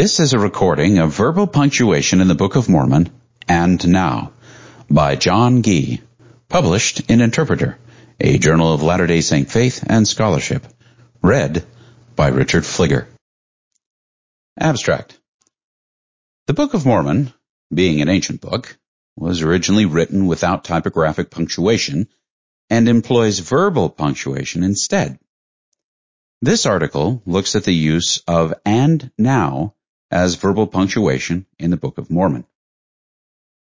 This is a recording of verbal punctuation in the Book of Mormon and Now by John Gee, published in Interpreter, a journal of Latter-day Saint faith and scholarship. Read by Richard Fligger. Abstract. The Book of Mormon, being an ancient book, was originally written without typographic punctuation and employs verbal punctuation instead. This article looks at the use of and now as verbal punctuation in the Book of Mormon.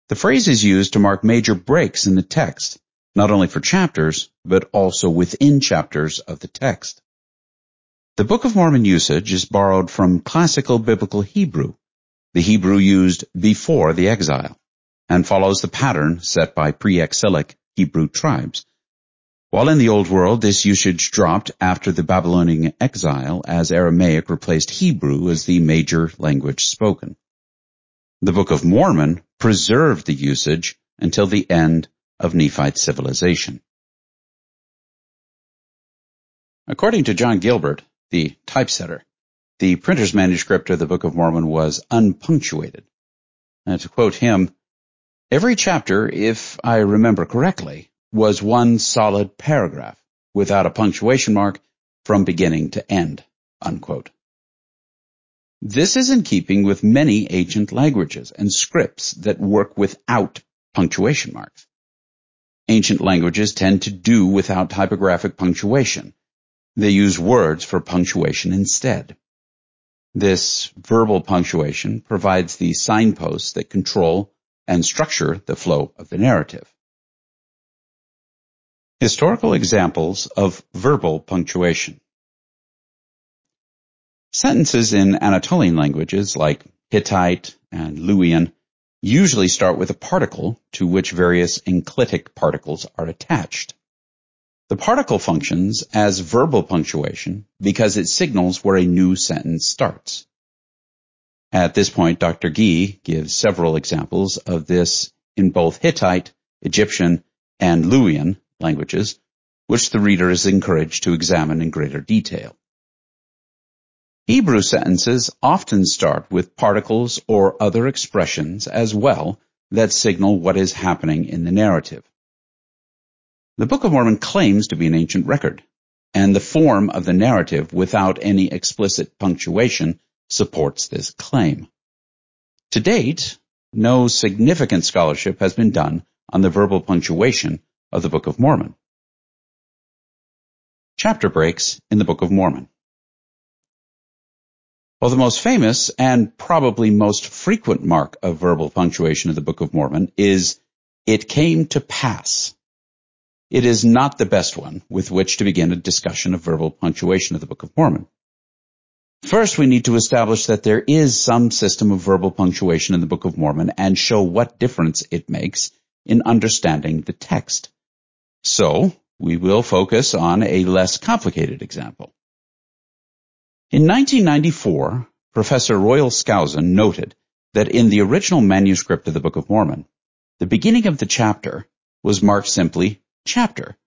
The phrase is used to mark major breaks in the text, not only for chapters, but also within chapters of the text. The Book of Mormon usage is borrowed from classical biblical Hebrew, the Hebrew used before the exile, and follows the pattern set by pre-exilic Hebrew tribes, while in the Old World, this usage dropped after the Babylonian exile as Aramaic replaced Hebrew as the major language spoken. The Book of Mormon preserved the usage until the end of Nephite civilization. According to John Gilbert, the typesetter, the printer's manuscript of the Book of Mormon was unpunctuated. And to quote him, every chapter, if I remember correctly, was one solid paragraph without a punctuation mark from beginning to end. Unquote. This is in keeping with many ancient languages and scripts that work without punctuation marks. Ancient languages tend to do without typographic punctuation. They use words for punctuation instead. This verbal punctuation provides the signposts that control and structure the flow of the narrative. Historical examples of verbal punctuation. Sentences in Anatolian languages like Hittite and Luwian usually start with a particle to which various enclitic particles are attached. The particle functions as verbal punctuation because it signals where a new sentence starts. At this point, Dr. Gee gives several examples of this in both Hittite, Egyptian, and Luwian languages, which the reader is encouraged to examine in greater detail. Hebrew sentences often start with particles or other expressions as well that signal what is happening in the narrative. The Book of Mormon claims to be an ancient record, and the form of the narrative without any explicit punctuation supports this claim. To date, no significant scholarship has been done on the verbal punctuation of the Book of Mormon. Chapter breaks in the Book of Mormon. Well, the most famous and probably most frequent mark of verbal punctuation of the Book of Mormon is it came to pass. It is not the best one with which to begin a discussion of verbal punctuation of the Book of Mormon. First, we need to establish that there is some system of verbal punctuation in the Book of Mormon and show what difference it makes in understanding the text. So, we will focus on a less complicated example. In 1994, Professor Royal Skousen noted that in the original manuscript of the Book of Mormon, the beginning of the chapter was marked simply chapter,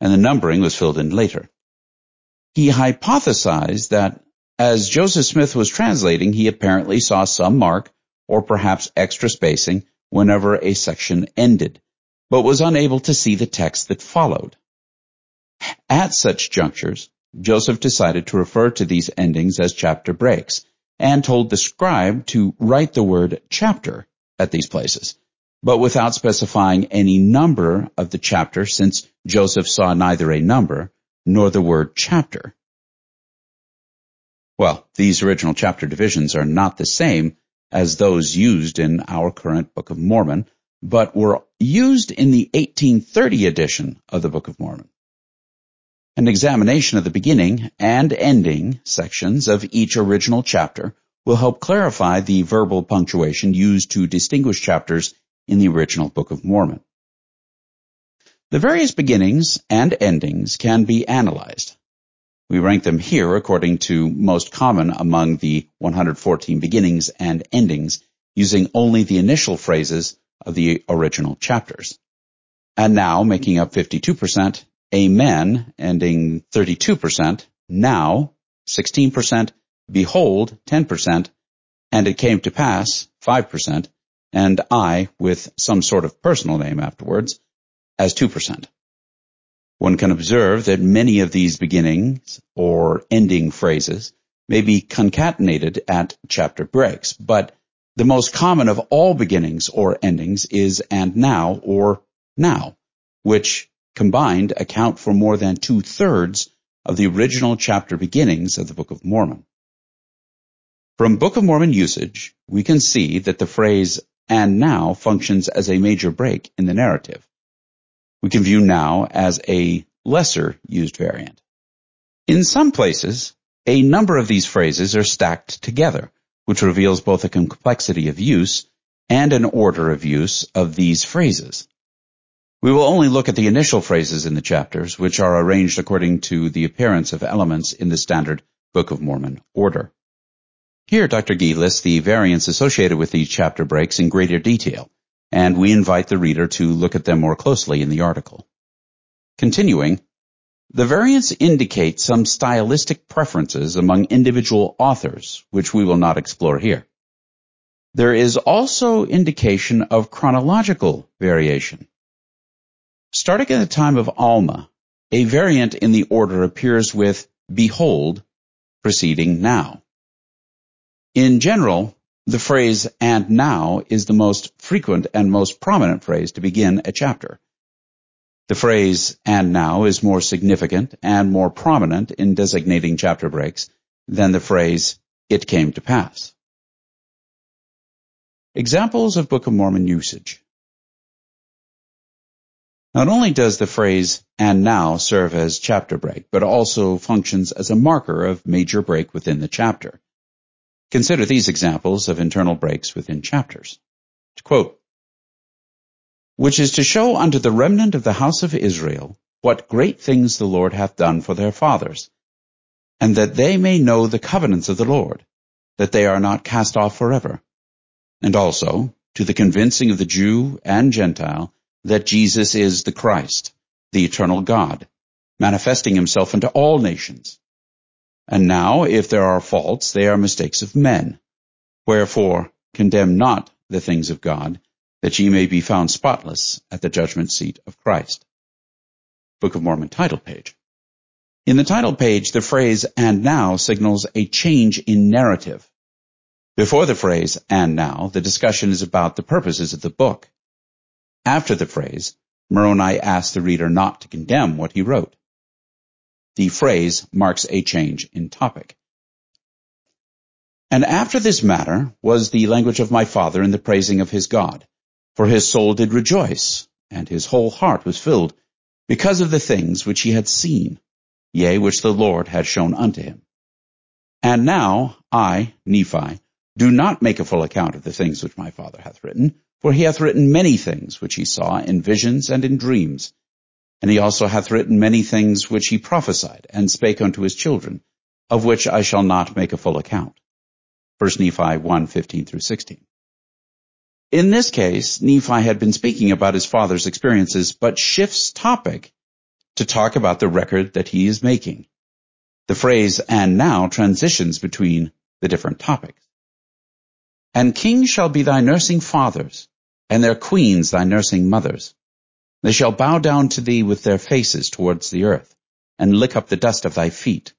and the numbering was filled in later. He hypothesized that as Joseph Smith was translating, he apparently saw some mark or perhaps extra spacing whenever a section ended, but was unable to see the text that followed. At such junctures, Joseph decided to refer to these endings as chapter breaks and told the scribe to write the word chapter at these places, but without specifying any number of the chapter since Joseph saw neither a number nor the word chapter. Well, these original chapter divisions are not the same as those used in our current Book of Mormon, but were used in the 1830 edition of the Book of Mormon. An examination of the beginning and ending sections of each original chapter will help clarify the verbal punctuation used to distinguish chapters in the original Book of Mormon. The various beginnings and endings can be analyzed. We rank them here according to most common among the 114 beginnings and endings using only the initial phrases of the original chapters. And now, making up 52%, Amen, ending 32%, now, 16%, Behold, 10%, and it came to pass, 5%, and I, with some sort of personal name afterwards, as 2%. One can observe that many of these beginnings or ending phrases may be concatenated at chapter breaks, but the most common of all beginnings or endings is and now or now, which combined account for more than two thirds of the original chapter beginnings of the Book of Mormon. From Book of Mormon usage, we can see that the phrase and now functions as a major break in the narrative. We can view now as a lesser used variant. In some places, a number of these phrases are stacked together, which reveals both a complexity of use and an order of use of these phrases. We will only look at the initial phrases in the chapters, which are arranged according to the appearance of elements in the standard Book of Mormon order. Here, Dr. Gee lists the variants associated with these chapter breaks in greater detail, and we invite the reader to look at them more closely in the article. Continuing, the variants indicate some stylistic preferences among individual authors, which we will not explore here. There is also indication of chronological variation. Starting at the time of Alma, a variant in the order appears with behold preceding now. In general, the phrase and now is the most frequent and most prominent phrase to begin a chapter. The phrase and now is more significant and more prominent in designating chapter breaks than the phrase it came to pass. Examples of Book of Mormon usage. Not only does the phrase and now serve as chapter break, but also functions as a marker of major break within the chapter. Consider these examples of internal breaks within chapters. To quote, which is to show unto the remnant of the house of Israel what great things the Lord hath done for their fathers, and that they may know the covenants of the Lord, that they are not cast off forever, and also to the convincing of the Jew and Gentile that Jesus is the Christ, the eternal God, manifesting himself unto all nations. And now, if there are faults, they are mistakes of men. Wherefore, condemn not the things of God, that ye may be found spotless at the judgment seat of Christ. Book of Mormon title page. In the title page, the phrase and now signals a change in narrative. Before the phrase and now, the discussion is about the purposes of the book. After the phrase, Moroni asks the reader not to condemn what he wrote. The phrase marks a change in topic. And after this matter was the language of my father in the praising of his God. For his soul did rejoice, and his whole heart was filled, because of the things which he had seen, yea, which the Lord had shown unto him. And now I, Nephi, do not make a full account of the things which my father hath written, for he hath written many things which he saw in visions and in dreams. And he also hath written many things which he prophesied and spake unto his children, of which I shall not make a full account. 1 Nephi 1, 15 through 16. In this case, Nephi had been speaking about his father's experiences, but shifts topic to talk about the record that he is making. The phrase and now transitions between the different topics. And kings shall be thy nursing fathers, and their queens thy nursing mothers. They shall bow down to thee with their faces towards the earth, and lick up the dust of thy feet.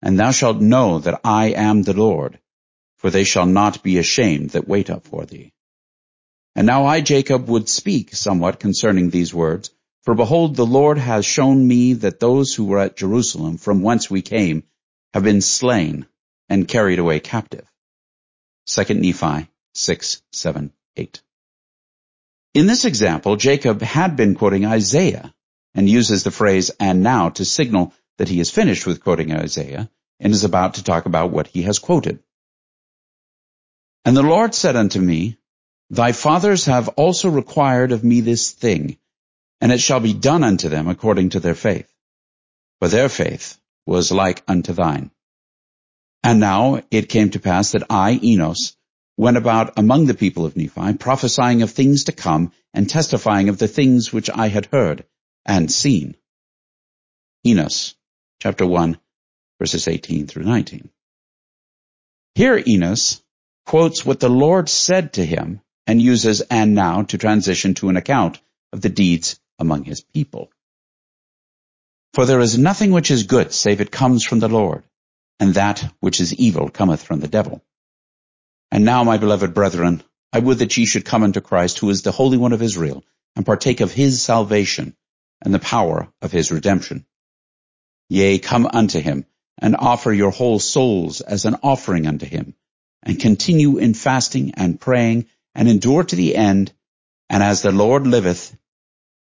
And thou shalt know that I am the Lord, for they shall not be ashamed that wait up for thee. And now I, Jacob, would speak somewhat concerning these words. For behold, the Lord has shown me that those who were at Jerusalem, from whence we came, have been slain and carried away captive. 2 Nephi 6, 7, 8. In this example, Jacob had been quoting Isaiah and uses the phrase and now to signal that he is finished with quoting Isaiah and is about to talk about what he has quoted. And the Lord said unto me, Thy fathers have also required of me this thing, and it shall be done unto them according to their faith. For their faith was like unto thine. And now it came to pass that I, Enos, went about among the people of Nephi, prophesying of things to come and testifying of the things which I had heard and seen. Enos, chapter 1, verses 18 through 19. Here Enos quotes what the Lord said to him and uses and now to transition to an account of the deeds among his people. For there is nothing which is good save it comes from the Lord, and that which is evil cometh from the devil. And now, my beloved brethren, I would that ye should come unto Christ, who is the Holy One of Israel, and partake of his salvation and the power of his redemption. Yea, come unto him, and offer your whole souls as an offering unto him, and continue in fasting and praying, and endure to the end, and as the Lord liveth,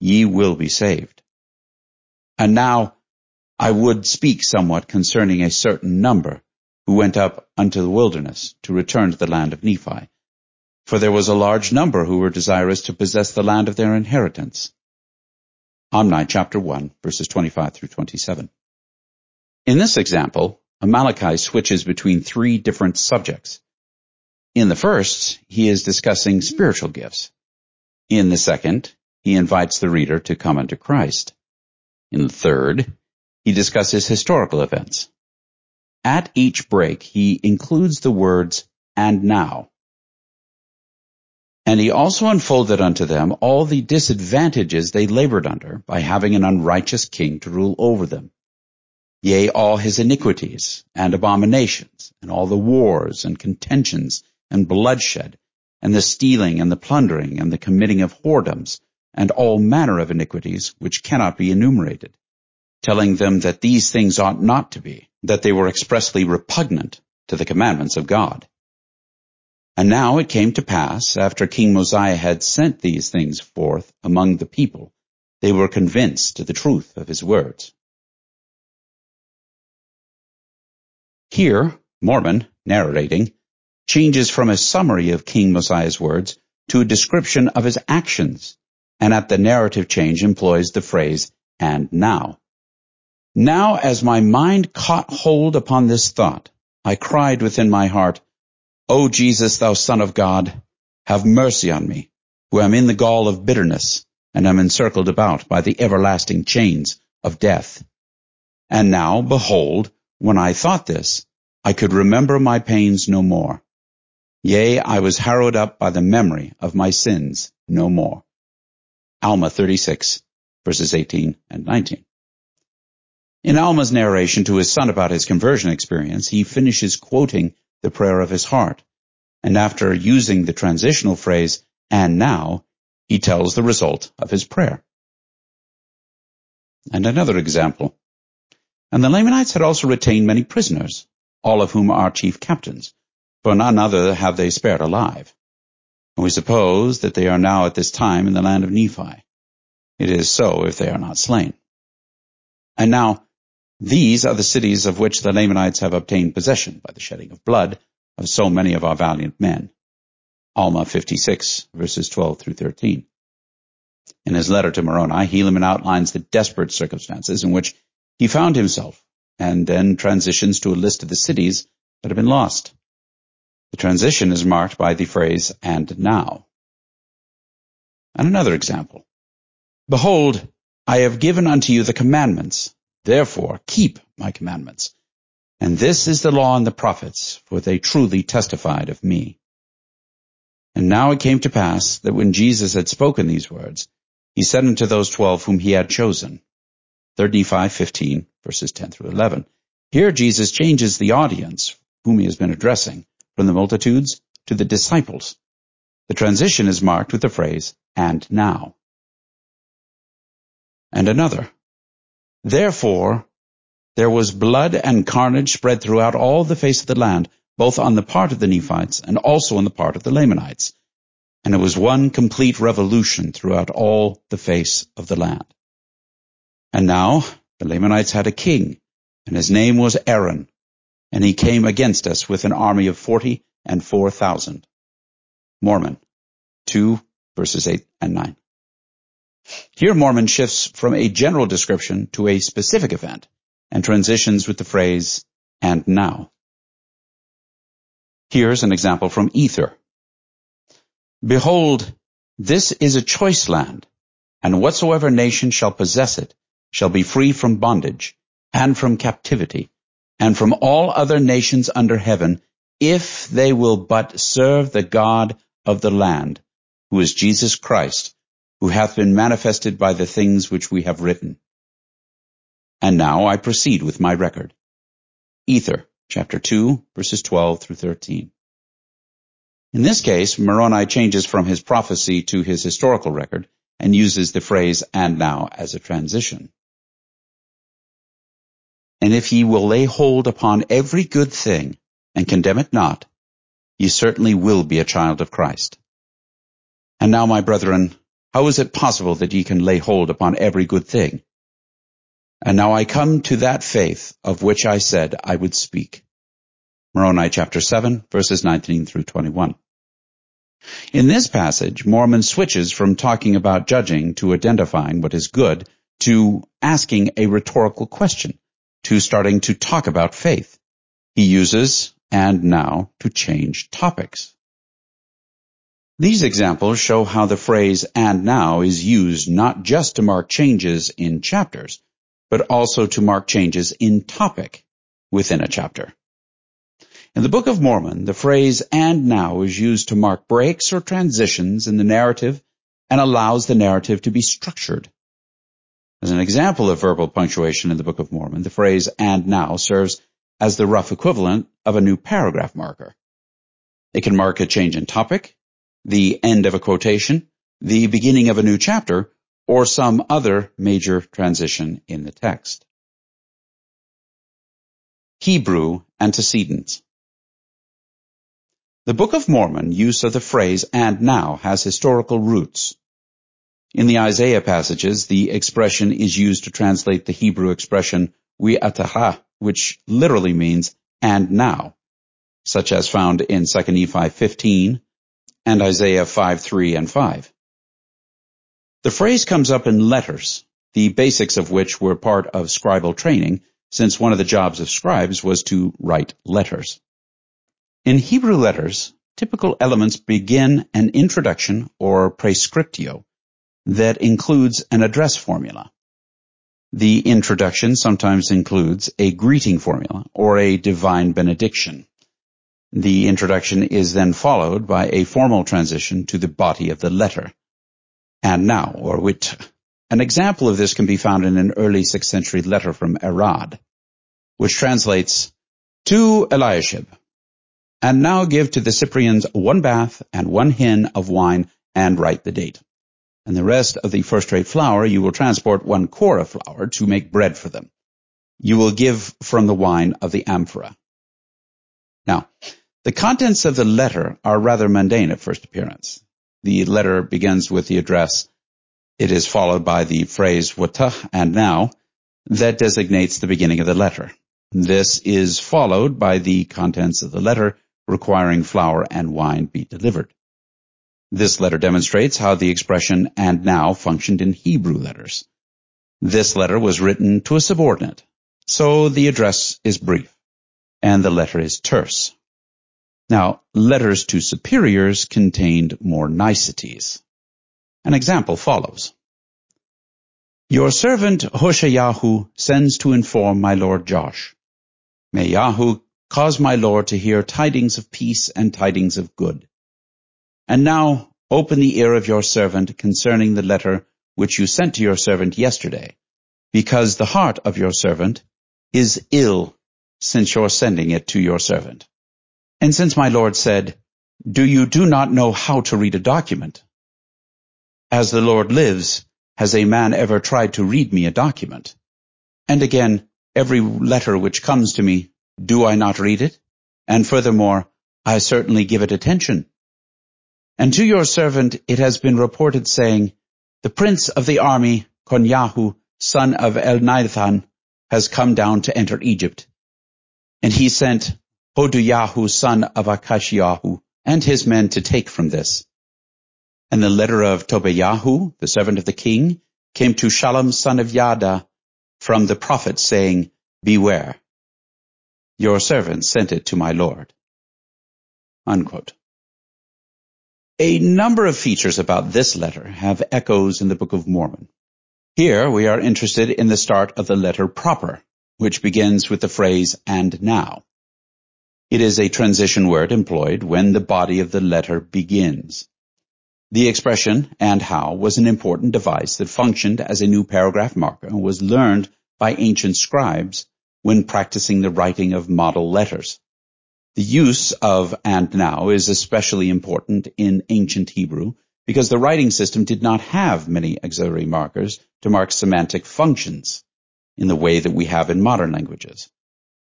ye will be saved. And now I would speak somewhat concerning a certain number who went up unto the wilderness to return to the land of Nephi. For there was a large number who were desirous to possess the land of their inheritance. Omni chapter 1 verses 25 through 27. In this example, Amaleki switches between three different subjects. In the first, he is discussing spiritual gifts. In the second, he invites the reader to come unto Christ. In the third, he discusses historical events. At each break, he includes the words, and now. And he also unfolded unto them all the disadvantages they labored under by having an unrighteous king to rule over them. Yea, all his iniquities and abominations, and all the wars and contentions and bloodshed, and the stealing and the plundering and the committing of whoredoms, and all manner of iniquities which cannot be enumerated, telling them that these things ought not to be, that they were expressly repugnant to the commandments of God. And now it came to pass, after King Mosiah had sent these things forth among the people, they were convinced of the truth of his words. Here, Mormon, narrating, changes from a summary of King Mosiah's words to a description of his actions, and at the narrative change employs the phrase, and now. Now as my mind caught hold upon this thought, I cried within my heart, O Jesus, thou Son of God, have mercy on me, who am in the gall of bitterness, and am encircled about by the everlasting chains of death. And now, behold, when I thought this, I could remember my pains no more. Yea, I was harrowed up by the memory of my sins no more. Alma 36, verses 18 and 19. In Alma's narration to his son about his conversion experience, he finishes quoting the prayer of his heart. And after using the transitional phrase, and now, he tells the result of his prayer. And another example. And the Lamanites had also retained many prisoners, all of whom are chief captains, for none other have they spared alive. And we suppose that they are now at this time in the land of Nephi. It is so if they are not slain. And now, these are the cities of which the Lamanites have obtained possession by the shedding of blood of so many of our valiant men. Alma 56, verses 12 through 13. In his letter to Moroni, Helaman outlines the desperate circumstances in which he found himself, and then transitions to a list of the cities that have been lost. The transition is marked by the phrase, and now. And another example. Behold, I have given unto you the commandments. Therefore, keep my commandments. And this is the law and the prophets, for they truly testified of me. And now it came to pass that when Jesus had spoken these words, he said unto those twelve whom he had chosen, 3 Nephi 15, verses 10 through 11. Here Jesus changes the audience whom he has been addressing from the multitudes to the disciples. The transition is marked with the phrase, and now. And another. Therefore, there was blood and carnage spread throughout all the face of the land, both on the part of the Nephites and also on the part of the Lamanites. And it was one complete revolution throughout all the face of the land. And now the Lamanites had a king, and his name was Aaron, and he came against us with an army of forty and four thousand. Mormon 2 verses 8 and 9. Here Mormon shifts from a general description to a specific event and transitions with the phrase, and now. Here's an example from Ether. Behold, this is a choice land, and whatsoever nation shall possess it shall be free from bondage and from captivity, and from all other nations under heaven if they will but serve the God of the land, who is Jesus Christ, who hath been manifested by the things which we have written. And now I proceed with my record. Ether, chapter 2, verses 12 through 13. In this case, Moroni changes from his prophecy to his historical record and uses the phrase and now as a transition. And if ye will lay hold upon every good thing and condemn it not, ye certainly will be a child of Christ. And now, my brethren, how is it possible that ye can lay hold upon every good thing? And now I come to that faith of which I said I would speak. Moroni chapter 7 verses 19 through 21. In this passage, Mormon switches from talking about judging to identifying what is good to asking a rhetorical question to starting to talk about faith. He uses and now to change topics. These examples show how the phrase and now is used not just to mark changes in chapters, but also to mark changes in topic within a chapter. In the Book of Mormon, the phrase and now is used to mark breaks or transitions in the narrative and allows the narrative to be structured. As an example of verbal punctuation in the Book of Mormon, the phrase and now serves as the rough equivalent of a new paragraph marker. It can mark a change in topic, the end of a quotation, the beginning of a new chapter, or some other major transition in the text. Hebrew antecedents. The Book of Mormon use of the phrase and now has historical roots. In the Isaiah passages, the expression is used to translate the Hebrew expression we'atara, which literally means and now, such as found in 2 Nephi 15 and Isaiah 5, 3 and 5. The phrase comes up in letters, the basics of which were part of scribal training, since one of the jobs of scribes was to write letters. In Hebrew letters, typical elements begin an introduction or prescriptio, that includes an address formula. The introduction sometimes includes a greeting formula or a divine benediction. The introduction is then followed by a formal transition to the body of the letter. And now, or wit. An example of this can be found in an early 6th century letter from Arad, which translates, To Eliashib, and now give to the Cyprians one bath and one hin of wine and write the date and the rest of the first-rate flour you will transport one of flour to make bread for them. You will give from the wine of the amphora. Now, the contents of the letter are rather mundane at first appearance. The letter begins with the address. It is followed by the phrase wata and now that designates the beginning of the letter. This is followed by the contents of the letter requiring flour and wine be delivered. This letter demonstrates how the expression and now functioned in Hebrew letters. This letter was written to a subordinate, so the address is brief, and the letter is terse. Now, letters to superiors contained more niceties. An example follows. Your servant Hoshayahu sends to inform my lord Yaosh. May Yahweh cause my lord to hear tidings of peace and tidings of good. And now open the ear of your servant concerning the letter which you sent to your servant yesterday, because the heart of your servant is ill since your sending it to your servant. And since my Lord said, Do you do not know how to read a document? As the Lord lives, has a man ever tried to read me a document? And again, every letter which comes to me, do I not read it? And furthermore, I certainly give it attention. And to your servant it has been reported saying, The prince of the army, Konyahu, son of Elnathan, has come down to enter Egypt. And he sent Hoduyahu, son of Akashiahu, and his men to take from this. And the letter of Tobiyahu, the servant of the king, came to Shallum, son of Yada, from the prophet, saying, Beware. Your servant sent it to my lord. Unquote. A number of features about this letter have echoes in the Book of Mormon. Here we are interested in the start of the letter proper, which begins with the phrase, and now. It is a transition word employed when the body of the letter begins. The expression and how was an important device that functioned as a new paragraph marker and was learned by ancient scribes when practicing the writing of model letters. The use of and now is especially important in ancient Hebrew because the writing system did not have many auxiliary markers to mark semantic functions in the way that we have in modern languages.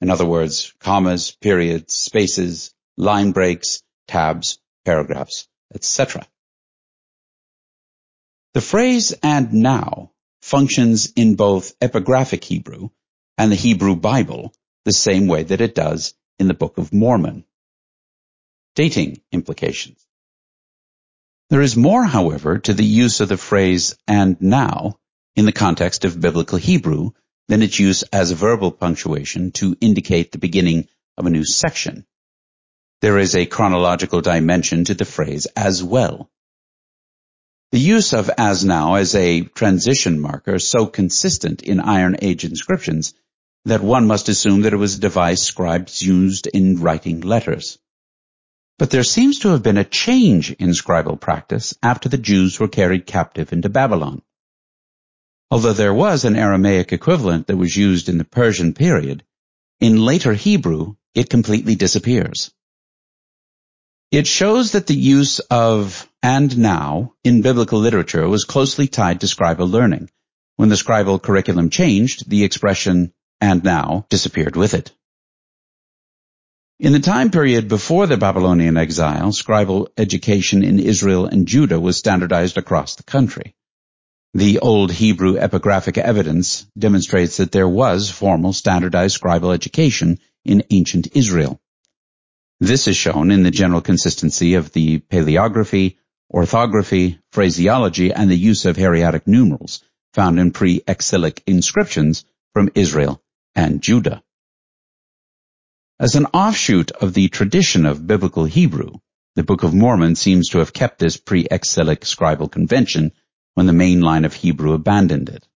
In other words, commas, periods, spaces, line breaks, tabs, paragraphs, etc. The phrase and now functions in both epigraphic Hebrew and the Hebrew Bible the same way that it does in the Book of Mormon. Dating implications. There is more, however, to the use of the phrase and now in the context of biblical Hebrew than its use as verbal punctuation to indicate the beginning of a new section. There is a chronological dimension to the phrase as well. The use of as now as a transition marker so consistent in Iron Age inscriptions that one must assume that it was a device scribes used in writing letters. But there seems to have been a change in scribal practice after the Jews were carried captive into Babylon. Although there was an Aramaic equivalent that was used in the Persian period, in later Hebrew it completely disappears. It shows that the use of and now in biblical literature was closely tied to scribal learning. When the scribal curriculum changed, the expression and now disappeared with it. In the time period before the Babylonian exile, scribal education in Israel and Judah was standardized across the country. The Old Hebrew epigraphic evidence demonstrates that there was formal standardized scribal education in ancient Israel. This is shown in the general consistency of the paleography, orthography, phraseology, and the use of hieratic numerals found in pre-exilic inscriptions from Israel and Judah. As an offshoot of the tradition of biblical Hebrew, the Book of Mormon seems to have kept this pre-exilic scribal convention when the main line of Hebrew abandoned it.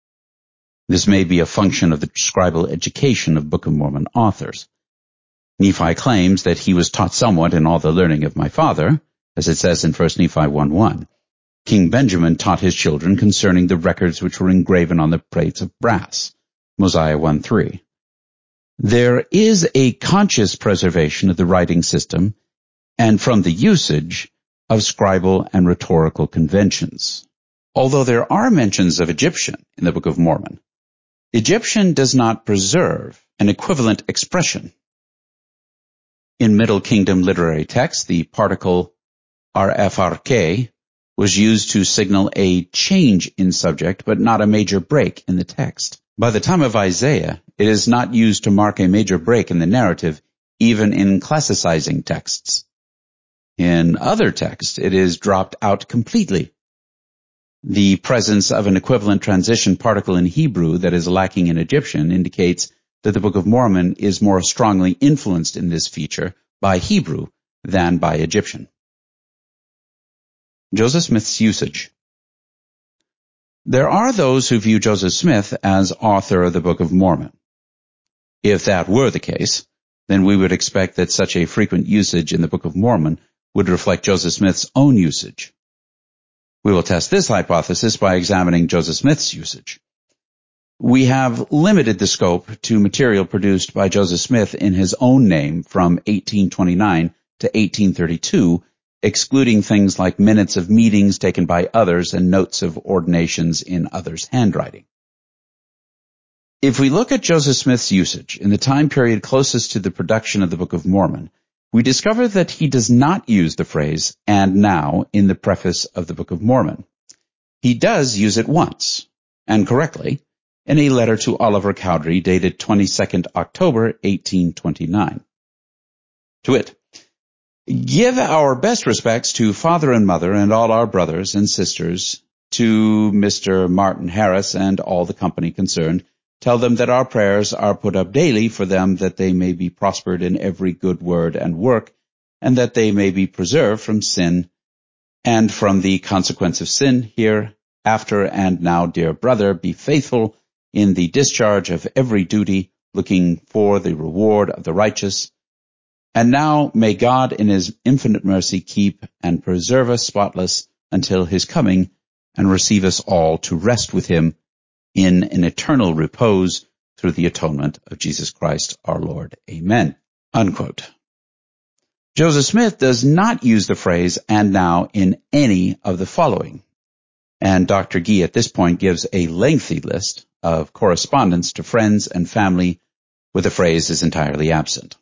This may be a function of the scribal education of Book of Mormon authors. Nephi claims that he was taught somewhat in all the learning of my father, as it says in 1 Nephi 1.1. King Benjamin taught his children concerning the records which were engraven on the plates of brass, Mosiah 1.3. There is a conscious preservation of the writing system and from the usage of scribal and rhetorical conventions. Although there are mentions of Egyptian in the Book of Mormon, Egyptian does not preserve an equivalent expression in Middle Kingdom literary texts, the particle rfrk was used to signal a change in subject, but not a major break in the text. By the time of Isaiah, it is not used to mark a major break in the narrative, even in classicizing texts. In other texts, it is dropped out completely. The presence of an equivalent transition particle in Hebrew that is lacking in Egyptian indicates that the Book of Mormon is more strongly influenced in this feature by Hebrew than by Egyptian. Joseph Smith's usage. There are those who view Joseph Smith as author of the Book of Mormon. If that were the case, then we would expect that such a frequent usage in the Book of Mormon would reflect Joseph Smith's own usage. We will test this hypothesis by examining Joseph Smith's usage. We have limited the scope to material produced by Joseph Smith in his own name from 1829 to 1832, excluding things like minutes of meetings taken by others and notes of ordinations in others' handwriting. If we look at Joseph Smith's usage in the time period closest to the production of the Book of Mormon, we discover that he does not use the phrase, and now, in the preface of the Book of Mormon. He does use it once, and correctly, in a letter to Oliver Cowdery dated 22nd October 1829. To it, Give our best respects to father and mother and all our brothers and sisters, to Mr. Martin Harris and all the company concerned. Tell them that our prayers are put up daily for them that they may be prospered in every good word and work, and that they may be preserved from sin and from the consequence of sin here after and now, dear brother, be faithful in the discharge of every duty, looking for the reward of the righteous, And now may God in his infinite mercy keep and preserve us spotless until his coming and receive us all to rest with him in an eternal repose through the atonement of Jesus Christ our Lord. Amen. Unquote. Joseph Smith does not use the phrase and now in any of the following. And Dr. Gee at this point gives a lengthy list of correspondence to friends and family where the phrase is entirely absent.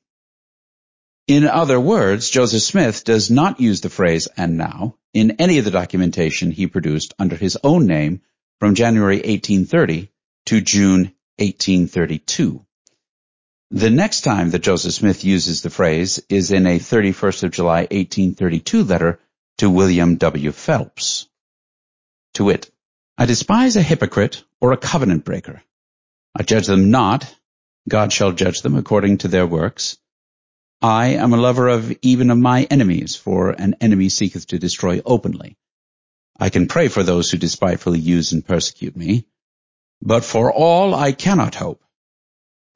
In other words, Joseph Smith does not use the phrase and now in any of the documentation he produced under his own name from January 1830 to June 1832. The next time that Joseph Smith uses the phrase is in a 31st of July 1832 letter to William W. Phelps. To wit, I despise a hypocrite or a covenant breaker. I judge them not. God shall judge them according to their works. I am a lover of even of my enemies, for an enemy seeketh to destroy openly. I can pray for those who despitefully use and persecute me, but for all I cannot hope.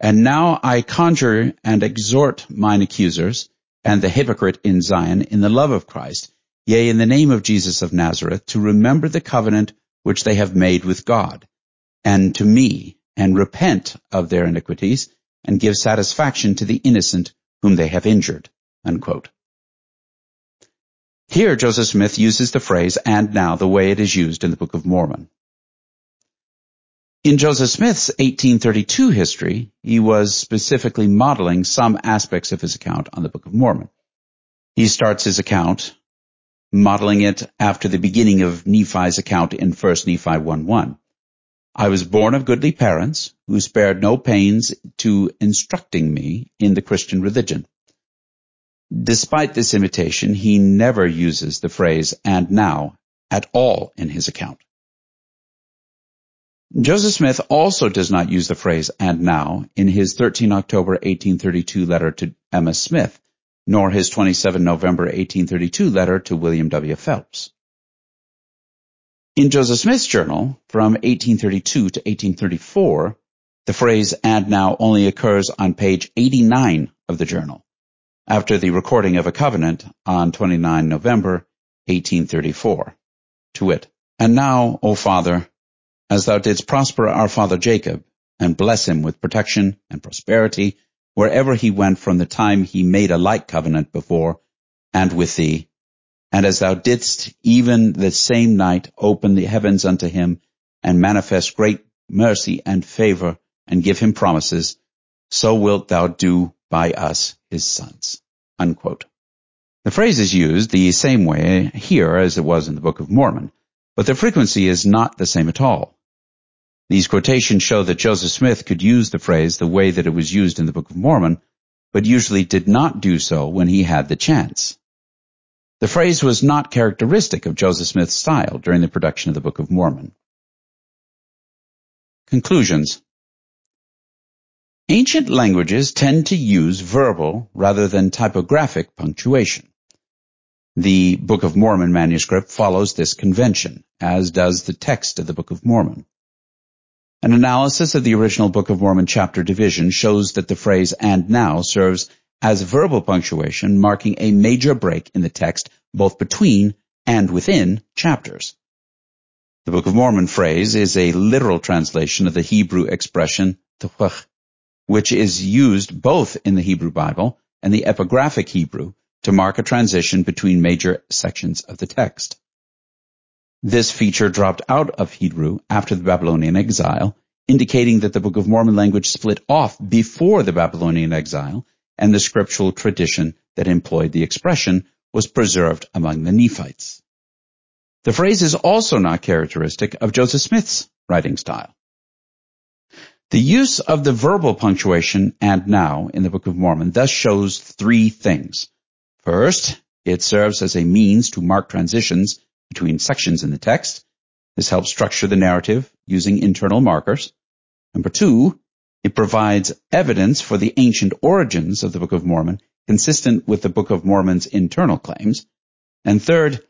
And now I conjure and exhort mine accusers and the hypocrite in Zion in the love of Christ, yea, in the name of Jesus of Nazareth, to remember the covenant which they have made with God, and to me, and repent of their iniquities, and give satisfaction to the innocent whom they have injured. Unquote. Here Joseph Smith uses the phrase and now the way it is used in the Book of Mormon. In Joseph Smith's 1832 history, he was specifically modeling some aspects of his account on the Book of Mormon. He starts his account modeling it after the beginning of Nephi's account in 1 Nephi 1.1. I was born of goodly parents who spared no pains to instructing me in the Christian religion. Despite this imitation, he never uses the phrase and now at all in his account. Joseph Smith also does not use the phrase and now in his 13 October 1832 letter to Emma Smith, nor his 27 November 1832 letter to William W. Phelps. In Joseph Smith's journal from 1832 to 1834, the phrase and now only occurs on page 89 of the journal, after the recording of a covenant on 29 November 1834. To wit, And now, O Father, as thou didst prosper our father Jacob, and bless him with protection and prosperity, wherever he went from the time he made a like covenant before, and with thee. And as thou didst even the same night open the heavens unto him, and manifest great mercy and favor, and give him promises, so wilt thou do by us his sons. Unquote. The phrase is used the same way here as it was in the Book of Mormon, but the frequency is not the same at all. These quotations show that Joseph Smith could use the phrase the way that it was used in the Book of Mormon, but usually did not do so when he had the chance. The phrase was not characteristic of Joseph Smith's style during the production of the Book of Mormon. Conclusions Ancient languages tend to use verbal rather than typographic punctuation. The Book of Mormon manuscript follows this convention, as does the text of the Book of Mormon. An analysis of the original Book of Mormon chapter division shows that the phrase and now serves as verbal punctuation marking a major break in the text both between and within chapters. The Book of Mormon phrase is a literal translation of the Hebrew expression tuch, which is used both in the Hebrew Bible and the epigraphic Hebrew to mark a transition between major sections of the text. This feature dropped out of Hebrew after the Babylonian exile, indicating that the Book of Mormon language split off before the Babylonian exile, and the scriptural tradition that employed the expression was preserved among the Nephites. The phrase is also not characteristic of Joseph Smith's writing style. The use of the verbal punctuation and now in the Book of Mormon thus shows three things. First, it serves as a means to mark transitions between sections in the text. This helps structure the narrative using internal markers. Number two, it provides evidence for the ancient origins of the Book of Mormon consistent with the Book of Mormon's internal claims. And third,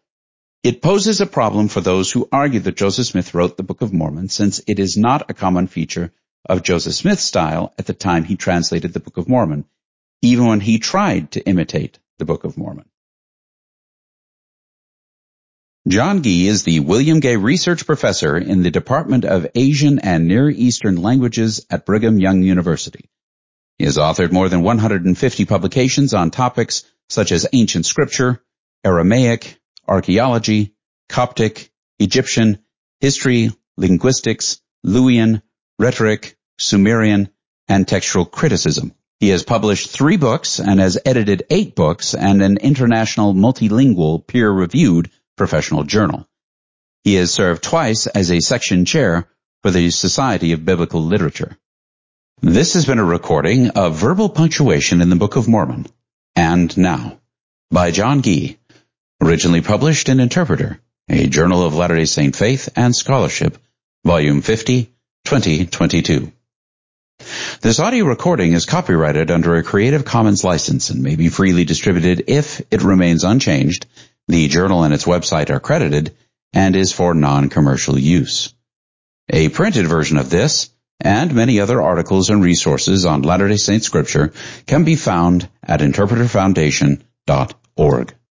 it poses a problem for those who argue that Joseph Smith wrote the Book of Mormon since it is not a common feature of Joseph Smith's style at the time he translated the Book of Mormon. even when he tried to imitate the Book of Mormon. John Gee is the William Gay Research Professor in the Department of Asian and Near Eastern Languages at Brigham Young University. He has authored more than 150 publications on topics such as ancient scripture, Aramaic, archaeology, Coptic, Egyptian, history, linguistics, Luwian, rhetoric, Sumerian, and textual criticism. He has published three books and has edited eight books and an international multilingual peer-reviewed professional journal. He has served twice as a section chair for the Society of Biblical Literature. This has been a recording of verbal punctuation in the Book of Mormon. And now, by John Gee, originally published in Interpreter, a Journal of Latter-day Saint Faith and Scholarship, Volume 50, 2022. This audio recording is copyrighted under a Creative Commons license and may be freely distributed if it remains unchanged, the journal and its website are credited, and is for non-commercial use. A printed version of this and many other articles and resources on Latter-day Saint Scripture can be found at interpreterfoundation.org.